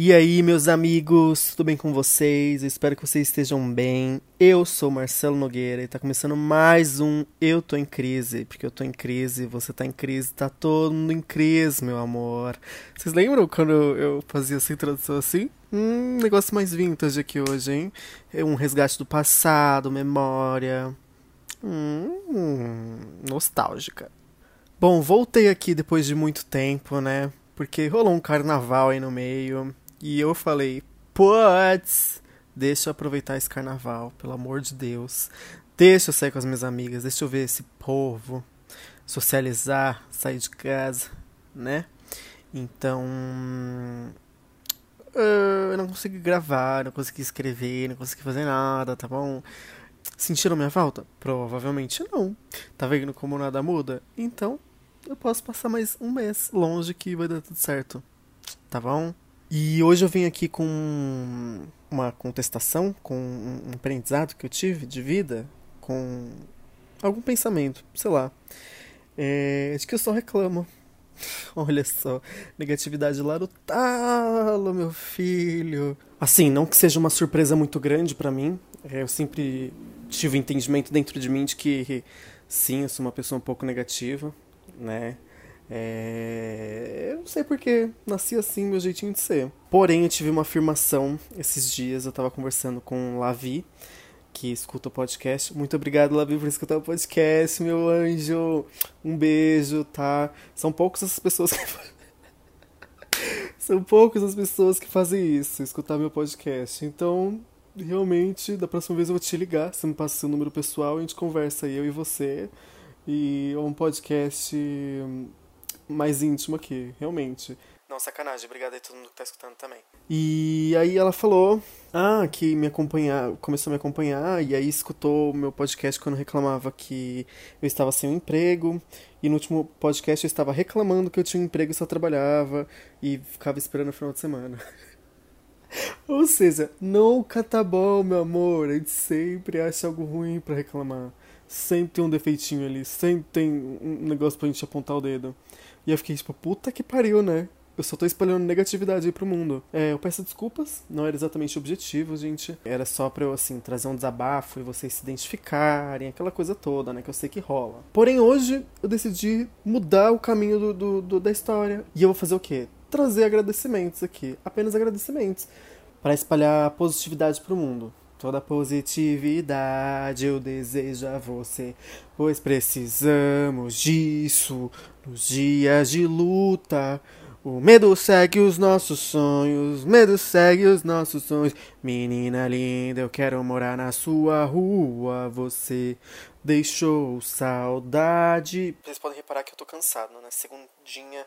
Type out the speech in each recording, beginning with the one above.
E aí, meus amigos, tudo bem com vocês? Eu espero que vocês estejam bem. Eu sou Marcelo Nogueira e tá começando mais um Eu Tô em Crise, porque eu tô em crise, você tá em crise, tá todo mundo em crise, meu amor. Vocês lembram quando eu fazia essa introdução assim? Hum, negócio mais vintage aqui hoje, hein? É um resgate do passado, memória. Hum, nostálgica. Bom, voltei aqui depois de muito tempo, né? Porque rolou um carnaval aí no meio. E eu falei, putz, deixa eu aproveitar esse carnaval, pelo amor de Deus. Deixa eu sair com as minhas amigas, deixa eu ver esse povo, socializar, sair de casa, né? Então. Eu não consegui gravar, não consegui escrever, não consegui fazer nada, tá bom? Sentiram minha falta? Provavelmente não. Tá vendo como nada muda? Então, eu posso passar mais um mês longe que vai dar tudo certo. Tá bom? E hoje eu vim aqui com uma contestação, com um aprendizado que eu tive de vida, com algum pensamento, sei lá. É, de que eu só reclamo. Olha só, negatividade lá no talo, meu filho. Assim, não que seja uma surpresa muito grande para mim. É, eu sempre tive um entendimento dentro de mim de que sim, eu sou uma pessoa um pouco negativa, né? É... Eu não sei porque nasci assim, meu jeitinho de ser. Porém, eu tive uma afirmação esses dias. Eu tava conversando com Lavi, que escuta o podcast. Muito obrigado, Lavi, por escutar o podcast, meu anjo. Um beijo, tá? São poucas as pessoas que. São poucas as pessoas que fazem isso, escutar meu podcast. Então, realmente, da próxima vez eu vou te ligar. Você me passa seu número pessoal e a gente conversa eu e você. E é um podcast mais íntimo aqui, realmente. Não, sacanagem, obrigado aí a todo mundo que tá escutando também. E aí ela falou, ah, que me acompanhar, começou a me acompanhar, e aí escutou o meu podcast quando reclamava que eu estava sem um emprego, e no último podcast eu estava reclamando que eu tinha um emprego e só trabalhava, e ficava esperando o final de semana. Ou seja, nunca tá bom, meu amor, a gente sempre acha algo ruim para reclamar. Sempre tem um defeitinho ali, sempre tem um negócio pra gente apontar o dedo. E eu fiquei tipo, puta que pariu, né? Eu só tô espalhando negatividade aí pro mundo. É, eu peço desculpas, não era exatamente o objetivo, gente. Era só pra eu, assim, trazer um desabafo e vocês se identificarem, aquela coisa toda, né? Que eu sei que rola. Porém, hoje eu decidi mudar o caminho do, do, do da história. E eu vou fazer o quê? Trazer agradecimentos aqui. Apenas agradecimentos. para espalhar positividade pro mundo. Toda positividade eu desejo a você, pois precisamos disso nos dias de luta. O medo segue os nossos sonhos, medo segue os nossos sonhos. Menina linda, eu quero morar na sua rua. Você deixou saudade. Vocês podem reparar que eu tô cansado, né? Segundinha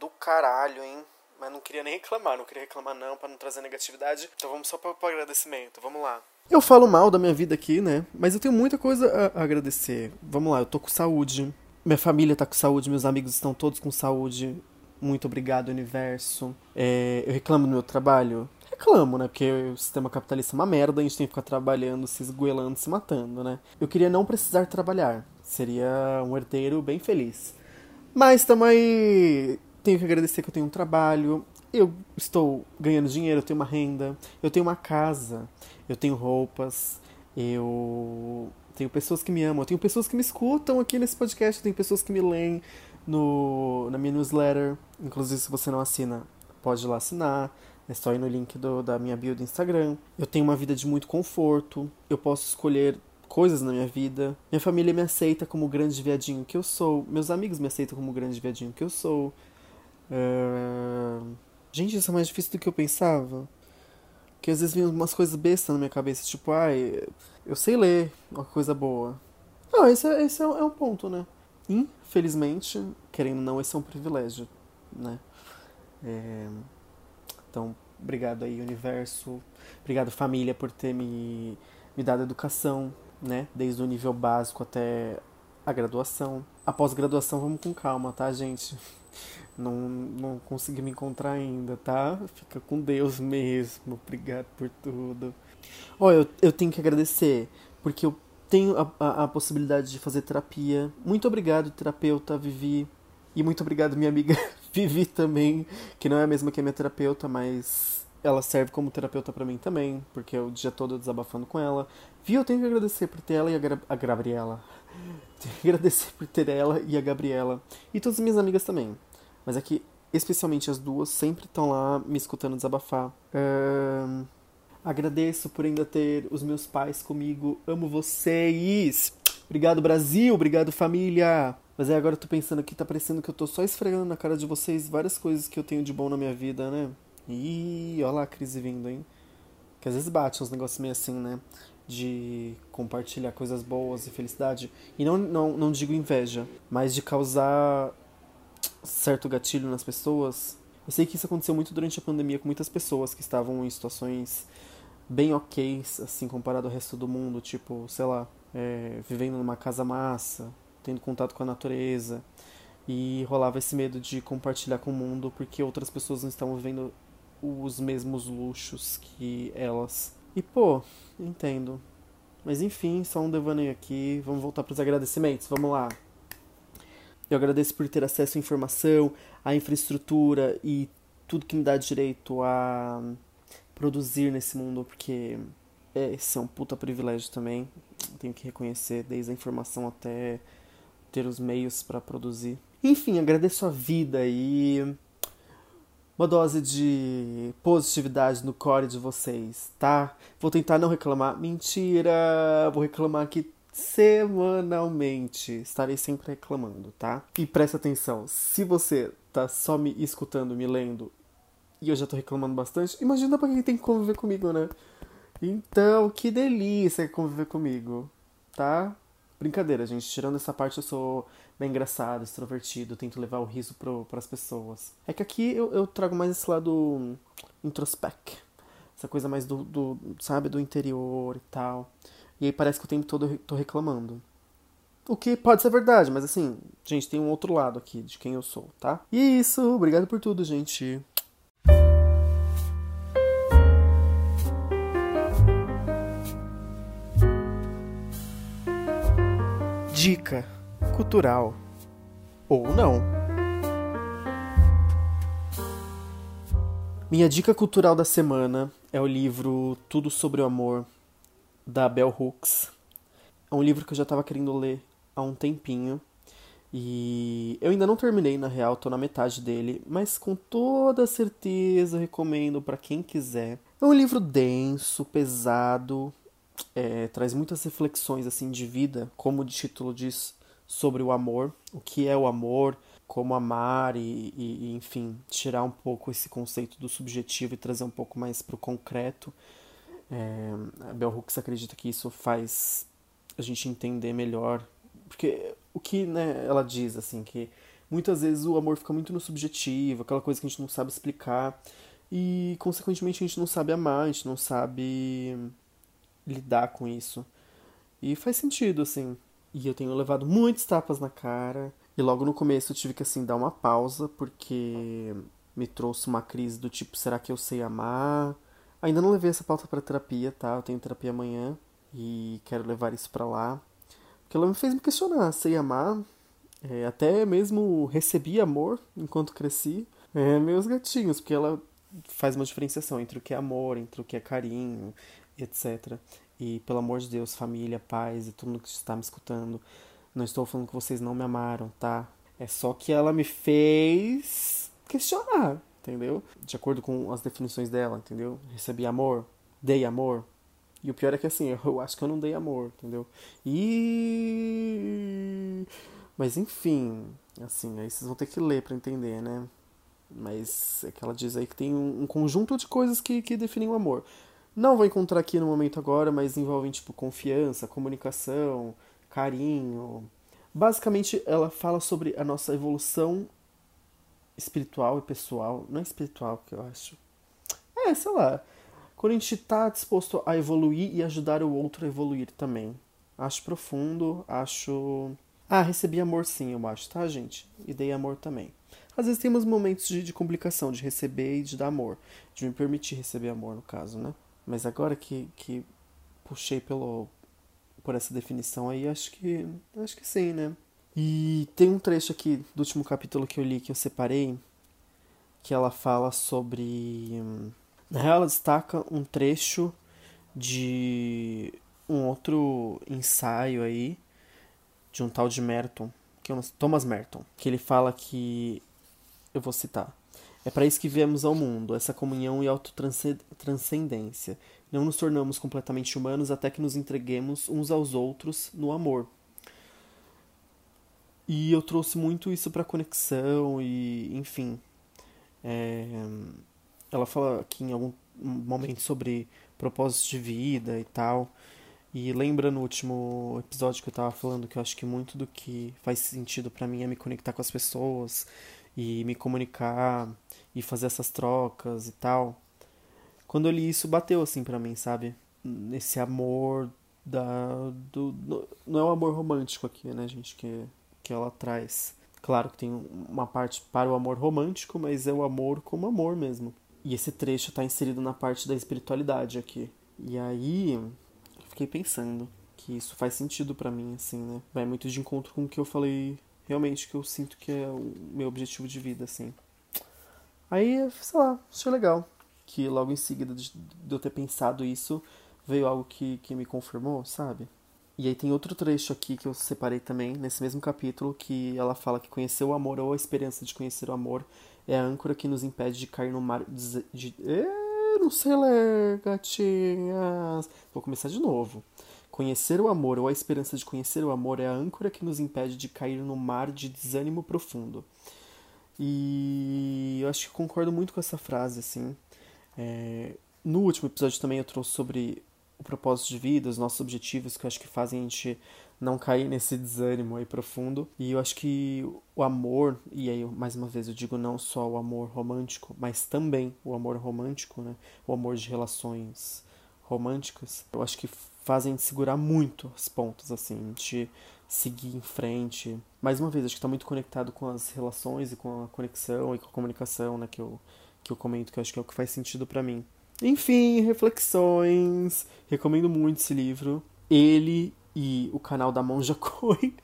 do caralho, hein? Mas não queria nem reclamar, não queria reclamar não, para não trazer negatividade. Então vamos só para o agradecimento, vamos lá. Eu falo mal da minha vida aqui, né? Mas eu tenho muita coisa a agradecer. Vamos lá, eu tô com saúde. Minha família tá com saúde, meus amigos estão todos com saúde. Muito obrigado, universo. É, eu reclamo do meu trabalho? Reclamo, né? Porque o sistema capitalista é uma merda, a gente tem que ficar trabalhando, se esgoelando, se matando, né? Eu queria não precisar trabalhar. Seria um herdeiro bem feliz. Mas também tenho que agradecer que eu tenho um trabalho, eu estou ganhando dinheiro, eu tenho uma renda, eu tenho uma casa, eu tenho roupas, eu tenho pessoas que me amam, eu tenho pessoas que me escutam aqui nesse podcast, eu tenho pessoas que me leem no, na minha newsletter. Inclusive, se você não assina, pode ir lá assinar. É só ir no link do, da minha bio do Instagram. Eu tenho uma vida de muito conforto. Eu posso escolher coisas na minha vida. Minha família me aceita como o grande viadinho que eu sou. Meus amigos me aceitam como o grande viadinho que eu sou. Uh... Gente, isso é mais difícil do que eu pensava. Porque às vezes vinham umas coisas bestas na minha cabeça, tipo, ai, eu sei ler uma coisa boa. Não, esse, é, esse é, é um ponto, né? Infelizmente, querendo ou não, esse é um privilégio, né? É... Então, obrigado aí, universo. Obrigado, família, por ter me, me dado educação, né? Desde o nível básico até a graduação. Após graduação, vamos com calma, tá, gente? Não, não consegui me encontrar ainda, tá? Fica com Deus mesmo. Obrigado por tudo. Oh, eu, eu tenho que agradecer, porque eu tenho a, a, a, possibilidade de fazer terapia. Muito obrigado, terapeuta Vivi. E muito obrigado, minha amiga Vivi também, que não é a mesma que a minha terapeuta, mas ela serve como terapeuta para mim também, porque eu o dia todo desabafando com ela. Vi, eu tenho que agradecer por ter ela e a, Gra a Gabriela. Tenho que agradecer por ter ela e a Gabriela. E todas as minhas amigas também. Mas é que, especialmente as duas, sempre estão lá me escutando desabafar. Uh, agradeço por ainda ter os meus pais comigo. Amo vocês! Obrigado, Brasil! Obrigado, família! Mas aí agora eu tô pensando aqui, tá parecendo que eu tô só esfregando na cara de vocês várias coisas que eu tenho de bom na minha vida, né? Ih, olha lá a crise vindo, hein? Que às vezes bate uns negócios meio assim, né? De compartilhar coisas boas e felicidade. E não, não, não digo inveja, mas de causar certo gatilho nas pessoas. Eu sei que isso aconteceu muito durante a pandemia com muitas pessoas que estavam em situações bem ok, assim, comparado ao resto do mundo. Tipo, sei lá, é, vivendo numa casa massa, tendo contato com a natureza. E rolava esse medo de compartilhar com o mundo porque outras pessoas não estavam vivendo os mesmos luxos que elas. E pô, entendo. Mas enfim, só um devaneio aqui. Vamos voltar para os agradecimentos. Vamos lá. Eu agradeço por ter acesso à informação, à infraestrutura e tudo que me dá direito a produzir nesse mundo, porque esse é um puta privilégio também. Tenho que reconhecer, desde a informação até ter os meios para produzir. Enfim, agradeço a vida e uma dose de positividade no core de vocês, tá? Vou tentar não reclamar. Mentira! Vou reclamar aqui semanalmente. Estarei sempre reclamando, tá? E presta atenção, se você tá só me escutando, me lendo, e eu já tô reclamando bastante, imagina pra quem tem que conviver comigo, né? Então, que delícia conviver comigo, tá? Brincadeira, gente. Tirando essa parte, eu sou bem engraçado, extrovertido, tento levar o riso para as pessoas. É que aqui eu, eu, trago mais esse lado introspec. Essa coisa mais do, do, sabe, do interior e tal. E aí parece que o tempo todo eu tô reclamando. O que pode ser verdade, mas assim, gente, tem um outro lado aqui de quem eu sou, tá? E é isso, obrigado por tudo, gente. dica cultural ou não. Minha dica cultural da semana é o livro Tudo sobre o Amor da Bell Hooks. É um livro que eu já estava querendo ler há um tempinho e eu ainda não terminei, na real, tô na metade dele, mas com toda certeza recomendo para quem quiser. É um livro denso, pesado, é, traz muitas reflexões assim de vida, como o título diz, sobre o amor, o que é o amor, como amar e, e, enfim, tirar um pouco esse conceito do subjetivo e trazer um pouco mais para o concreto. É, a Bell Hooks acredita que isso faz a gente entender melhor, porque o que né, ela diz assim que muitas vezes o amor fica muito no subjetivo, aquela coisa que a gente não sabe explicar e consequentemente a gente não sabe amar, a gente não sabe lidar com isso. E faz sentido, assim. E eu tenho levado muitos tapas na cara. E logo no começo eu tive que, assim, dar uma pausa, porque me trouxe uma crise do tipo: será que eu sei amar? Ainda não levei essa pauta para terapia, tá? Eu tenho terapia amanhã e quero levar isso para lá. Porque ela me fez me questionar: sei amar? É, até mesmo recebi amor enquanto cresci. É, meus gatinhos, porque ela faz uma diferenciação entre o que é amor, entre o que é carinho, etc. E pelo amor de Deus, família, paz e todo mundo que está me escutando, não estou falando que vocês não me amaram, tá? É só que ela me fez questionar, entendeu? De acordo com as definições dela, entendeu? Recebi amor, dei amor. E o pior é que assim, eu acho que eu não dei amor, entendeu? E mas enfim, assim, aí vocês vão ter que ler para entender, né? Mas é que ela diz aí que tem um, um conjunto de coisas que, que definem o amor. Não vou encontrar aqui no momento agora, mas envolvem tipo confiança, comunicação, carinho. Basicamente, ela fala sobre a nossa evolução espiritual e pessoal. Não é espiritual que eu acho. É, sei lá. Quando a gente tá disposto a evoluir e ajudar o outro a evoluir também. Acho profundo, acho. Ah, recebi amor sim, eu acho, tá, gente? E dei amor também. Às vezes temos momentos de, de complicação, de receber e de dar amor. De me permitir receber amor, no caso, né? Mas agora que, que puxei pelo, por essa definição aí, acho que acho que sim, né? E tem um trecho aqui do último capítulo que eu li que eu separei, que ela fala sobre. Na real, ela destaca um trecho de um outro ensaio aí, de um tal de Merton, que é Thomas Merton, que ele fala que. Eu vou citar. É para isso que viemos ao mundo, essa comunhão e autotranscendência. Não nos tornamos completamente humanos até que nos entreguemos uns aos outros no amor. E eu trouxe muito isso para conexão e, enfim. É, ela fala aqui em algum momento sobre propósitos de vida e tal. E lembra no último episódio que eu tava falando que eu acho que muito do que faz sentido para mim é me conectar com as pessoas e me comunicar e fazer essas trocas e tal. Quando eu li isso, bateu assim para mim, sabe? Esse amor da do, do, não é um amor romântico aqui, né, gente, que que ela traz. Claro que tem uma parte para o amor romântico, mas é o amor como amor mesmo. E esse trecho está inserido na parte da espiritualidade aqui. E aí, eu fiquei pensando que isso faz sentido para mim, assim, né? Vai muito de encontro com o que eu falei realmente que eu sinto que é o meu objetivo de vida, assim. Aí, sei lá, achei legal. Que logo em seguida de, eu ter pensado isso, veio algo que, que me confirmou, sabe? E aí tem outro trecho aqui que eu separei também, nesse mesmo capítulo, que ela fala que conhecer o amor ou a esperança de conhecer o amor é a âncora que nos impede de cair no mar de... de... Não sei ler, gatinhas. Vou começar de novo. Conhecer o amor ou a esperança de conhecer o amor é a âncora que nos impede de cair no mar de desânimo profundo. E eu acho que concordo muito com essa frase, assim. É... No último episódio também eu trouxe sobre o propósito de vida, os nossos objetivos, que eu acho que fazem a gente não cair nesse desânimo aí profundo. E eu acho que o amor, e aí mais uma vez eu digo não só o amor romântico, mas também o amor romântico, né? O amor de relações românticas, eu acho que fazem segurar muito as pontas, assim, de seguir em frente. Mais uma vez, acho que está muito conectado com as relações e com a conexão e com a comunicação, né, que eu, que eu comento, que eu acho que é o que faz sentido para mim. Enfim, reflexões. Recomendo muito esse livro. Ele e o canal da Monja Coin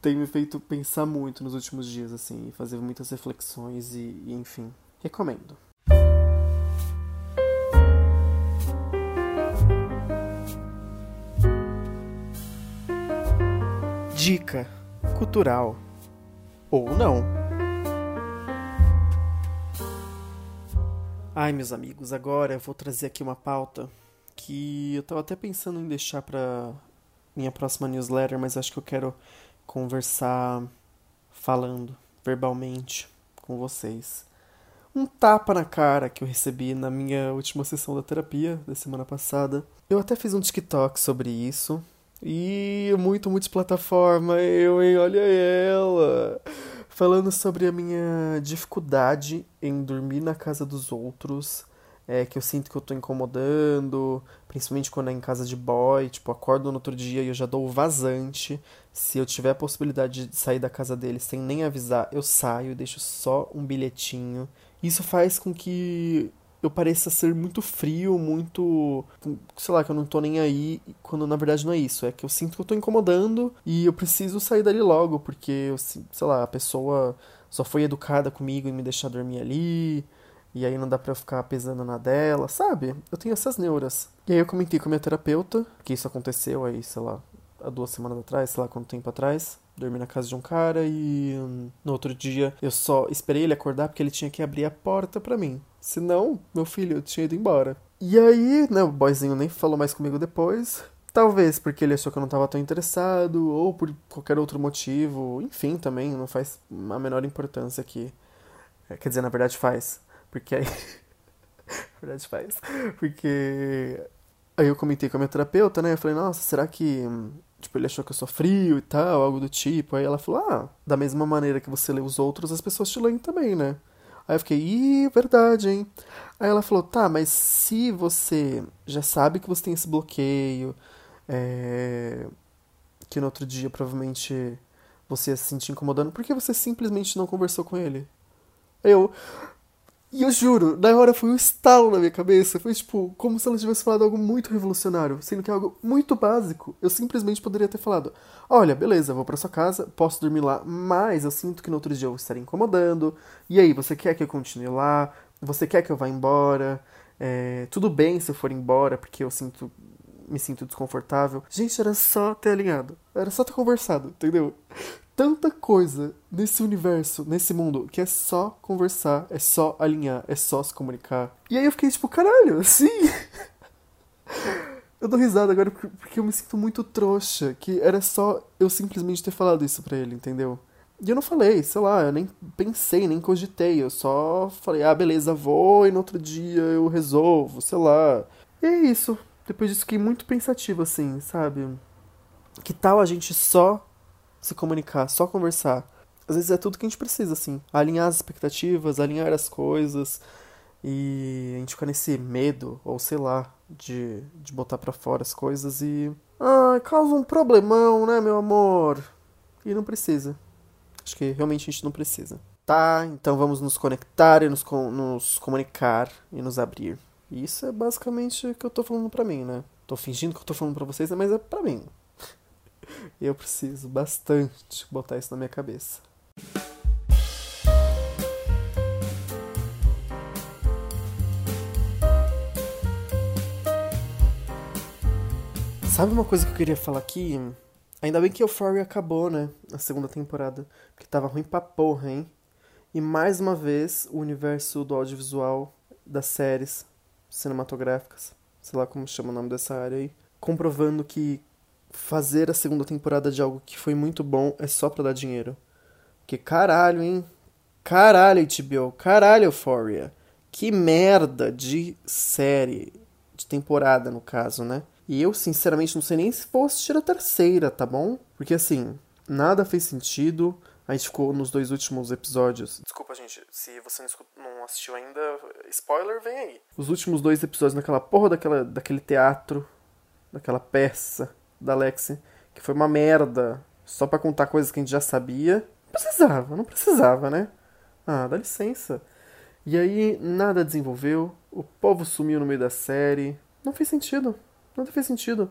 tem me feito pensar muito nos últimos dias, assim, fazer muitas reflexões e, e enfim, recomendo. Cultural ou não. Ai, meus amigos, agora eu vou trazer aqui uma pauta que eu tava até pensando em deixar para minha próxima newsletter, mas acho que eu quero conversar falando verbalmente com vocês. Um tapa na cara que eu recebi na minha última sessão da terapia da semana passada. Eu até fiz um TikTok sobre isso, e muito, multiplataforma, eu, hein? Olha ela! Falando sobre a minha dificuldade em dormir na casa dos outros, é, que eu sinto que eu tô incomodando, principalmente quando é em casa de boy, tipo, acordo no outro dia e eu já dou o vazante. Se eu tiver a possibilidade de sair da casa dele sem nem avisar, eu saio, deixo só um bilhetinho. Isso faz com que eu pareça ser muito frio, muito. sei lá, que eu não tô nem aí, quando na verdade não é isso. É que eu sinto que eu tô incomodando e eu preciso sair dali logo, porque, eu, sei lá, a pessoa só foi educada comigo e me deixar dormir ali. E aí não dá pra eu ficar pesando na dela, sabe? Eu tenho essas neuras. E aí eu comentei com a minha terapeuta que isso aconteceu aí, sei lá, há duas semanas atrás, sei lá quanto tempo atrás. Dormi na casa de um cara e hum, no outro dia eu só esperei ele acordar porque ele tinha que abrir a porta para mim. Senão, meu filho, eu tinha ido embora. E aí, né, o boyzinho nem falou mais comigo depois. Talvez porque ele achou que eu não tava tão interessado, ou por qualquer outro motivo. Enfim, também não faz a menor importância aqui. É, quer dizer, na verdade faz. Porque aí. na verdade faz. Porque. Aí eu comentei com a minha terapeuta, né? Eu falei, nossa, será que hum, Tipo, ele achou que eu sou frio e tal, algo do tipo. Aí ela falou: Ah, da mesma maneira que você lê os outros, as pessoas te leem também, né? Aí eu fiquei, ih, verdade, hein? Aí ela falou: Tá, mas se você já sabe que você tem esse bloqueio, é... que no outro dia provavelmente você ia se sentir incomodando, por que você simplesmente não conversou com ele? Eu. E eu juro, na hora foi um estalo na minha cabeça. Foi tipo, como se ela tivesse falado algo muito revolucionário, sendo que é algo muito básico. Eu simplesmente poderia ter falado: Olha, beleza, vou pra sua casa, posso dormir lá, mas eu sinto que no outro dia eu vou estar incomodando. E aí, você quer que eu continue lá? Você quer que eu vá embora? É, tudo bem se eu for embora, porque eu sinto. Me sinto desconfortável. Gente, era só ter alinhado. Era só ter conversado, entendeu? Tanta coisa nesse universo, nesse mundo, que é só conversar, é só alinhar, é só se comunicar. E aí eu fiquei tipo, caralho, sim! eu dou risada agora porque eu me sinto muito trouxa, que era só eu simplesmente ter falado isso pra ele, entendeu? E eu não falei, sei lá, eu nem pensei, nem cogitei, eu só falei, ah, beleza, vou e no outro dia eu resolvo, sei lá. E é isso. Depois disso fiquei muito pensativo, assim, sabe? Que tal a gente só se comunicar, só conversar. Às vezes é tudo que a gente precisa, assim. Alinhar as expectativas, alinhar as coisas. E a gente fica nesse medo, ou sei lá, de, de botar para fora as coisas e. Ai, causa um problemão, né, meu amor? E não precisa. Acho que realmente a gente não precisa. Tá, então vamos nos conectar e nos, nos comunicar e nos abrir. E isso é basicamente o que eu tô falando pra mim, né? Tô fingindo que eu tô falando pra vocês, mas é pra mim. Eu preciso bastante botar isso na minha cabeça. Sabe uma coisa que eu queria falar aqui? Ainda bem que Euphoria acabou, né? A segunda temporada. Porque tava ruim pra porra, hein? E mais uma vez, o universo do audiovisual, das séries cinematográficas, sei lá como chama o nome dessa área aí, comprovando que fazer a segunda temporada de algo que foi muito bom é só pra dar dinheiro. Que caralho, hein? Caralho, HBO. Caralho, Euphoria. Que merda de série. De temporada, no caso, né? E eu, sinceramente, não sei nem se vou assistir a terceira, tá bom? Porque, assim, nada fez sentido. A gente ficou nos dois últimos episódios. Desculpa, gente, se você não assistiu ainda, spoiler, vem aí. Os últimos dois episódios naquela porra daquela, daquele teatro, daquela peça da Lexi, que foi uma merda, só para contar coisas que a gente já sabia. Não precisava, não precisava, né? Ah, dá licença. E aí nada desenvolveu, o povo sumiu no meio da série. Não fez sentido. Nada fez sentido.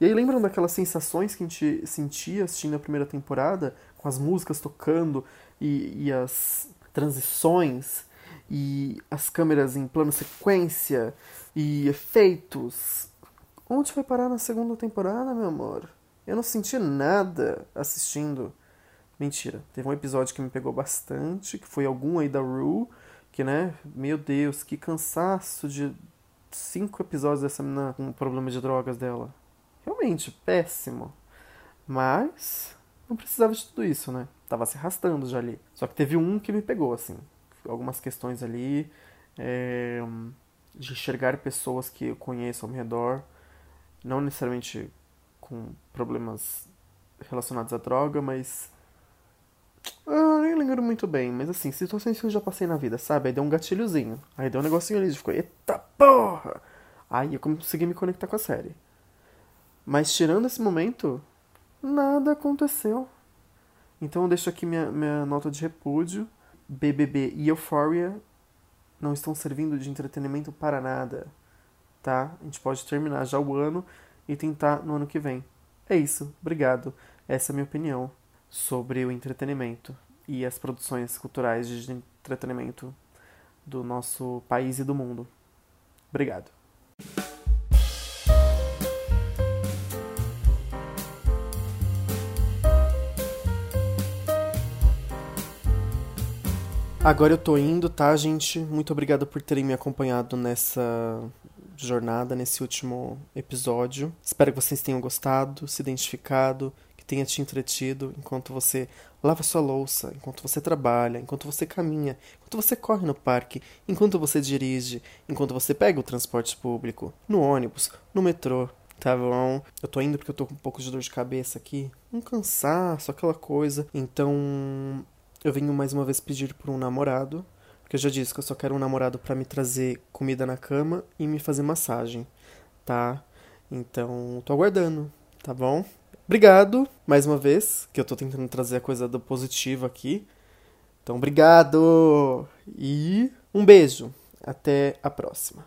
E aí lembram daquelas sensações que a gente sentia assistindo a primeira temporada, com as músicas tocando e, e as transições e as câmeras em plano sequência e efeitos Onde foi parar na segunda temporada, meu amor? Eu não senti nada assistindo. Mentira, teve um episódio que me pegou bastante, que foi algum aí da Rue, que, né, meu Deus, que cansaço de cinco episódios dessa menina com o problema de drogas dela. Realmente, péssimo. Mas não precisava de tudo isso, né? Tava se arrastando já ali. Só que teve um que me pegou, assim. Algumas questões ali. É, de enxergar pessoas que eu conheço ao meu redor não necessariamente com problemas relacionados à droga, mas. Ah, nem lembro muito bem, mas assim, situações que eu já passei na vida, sabe? Aí deu um gatilhozinho. Aí deu um negocinho ali, ficou, eita porra! Aí eu consegui me conectar com a série. Mas tirando esse momento, nada aconteceu. Então eu deixo aqui minha, minha nota de repúdio. BBB e Euphoria não estão servindo de entretenimento para nada tá? A gente pode terminar já o ano e tentar no ano que vem. É isso, obrigado. Essa é a minha opinião sobre o entretenimento e as produções culturais de entretenimento do nosso país e do mundo. Obrigado. Agora eu tô indo, tá, gente? Muito obrigado por terem me acompanhado nessa jornada nesse último episódio. Espero que vocês tenham gostado, se identificado, que tenha te entretido enquanto você lava sua louça, enquanto você trabalha, enquanto você caminha, enquanto você corre no parque, enquanto você dirige, enquanto você pega o transporte público, no ônibus, no metrô. Tá bom? Eu tô indo porque eu tô com um pouco de dor de cabeça aqui. Um cansaço, aquela coisa. Então, eu venho mais uma vez pedir por um namorado que eu já disse que eu só quero um namorado para me trazer comida na cama e me fazer massagem, tá? Então, tô aguardando, tá bom? Obrigado mais uma vez, que eu tô tentando trazer a coisa do positivo aqui. Então, obrigado! E Um beijo, até a próxima.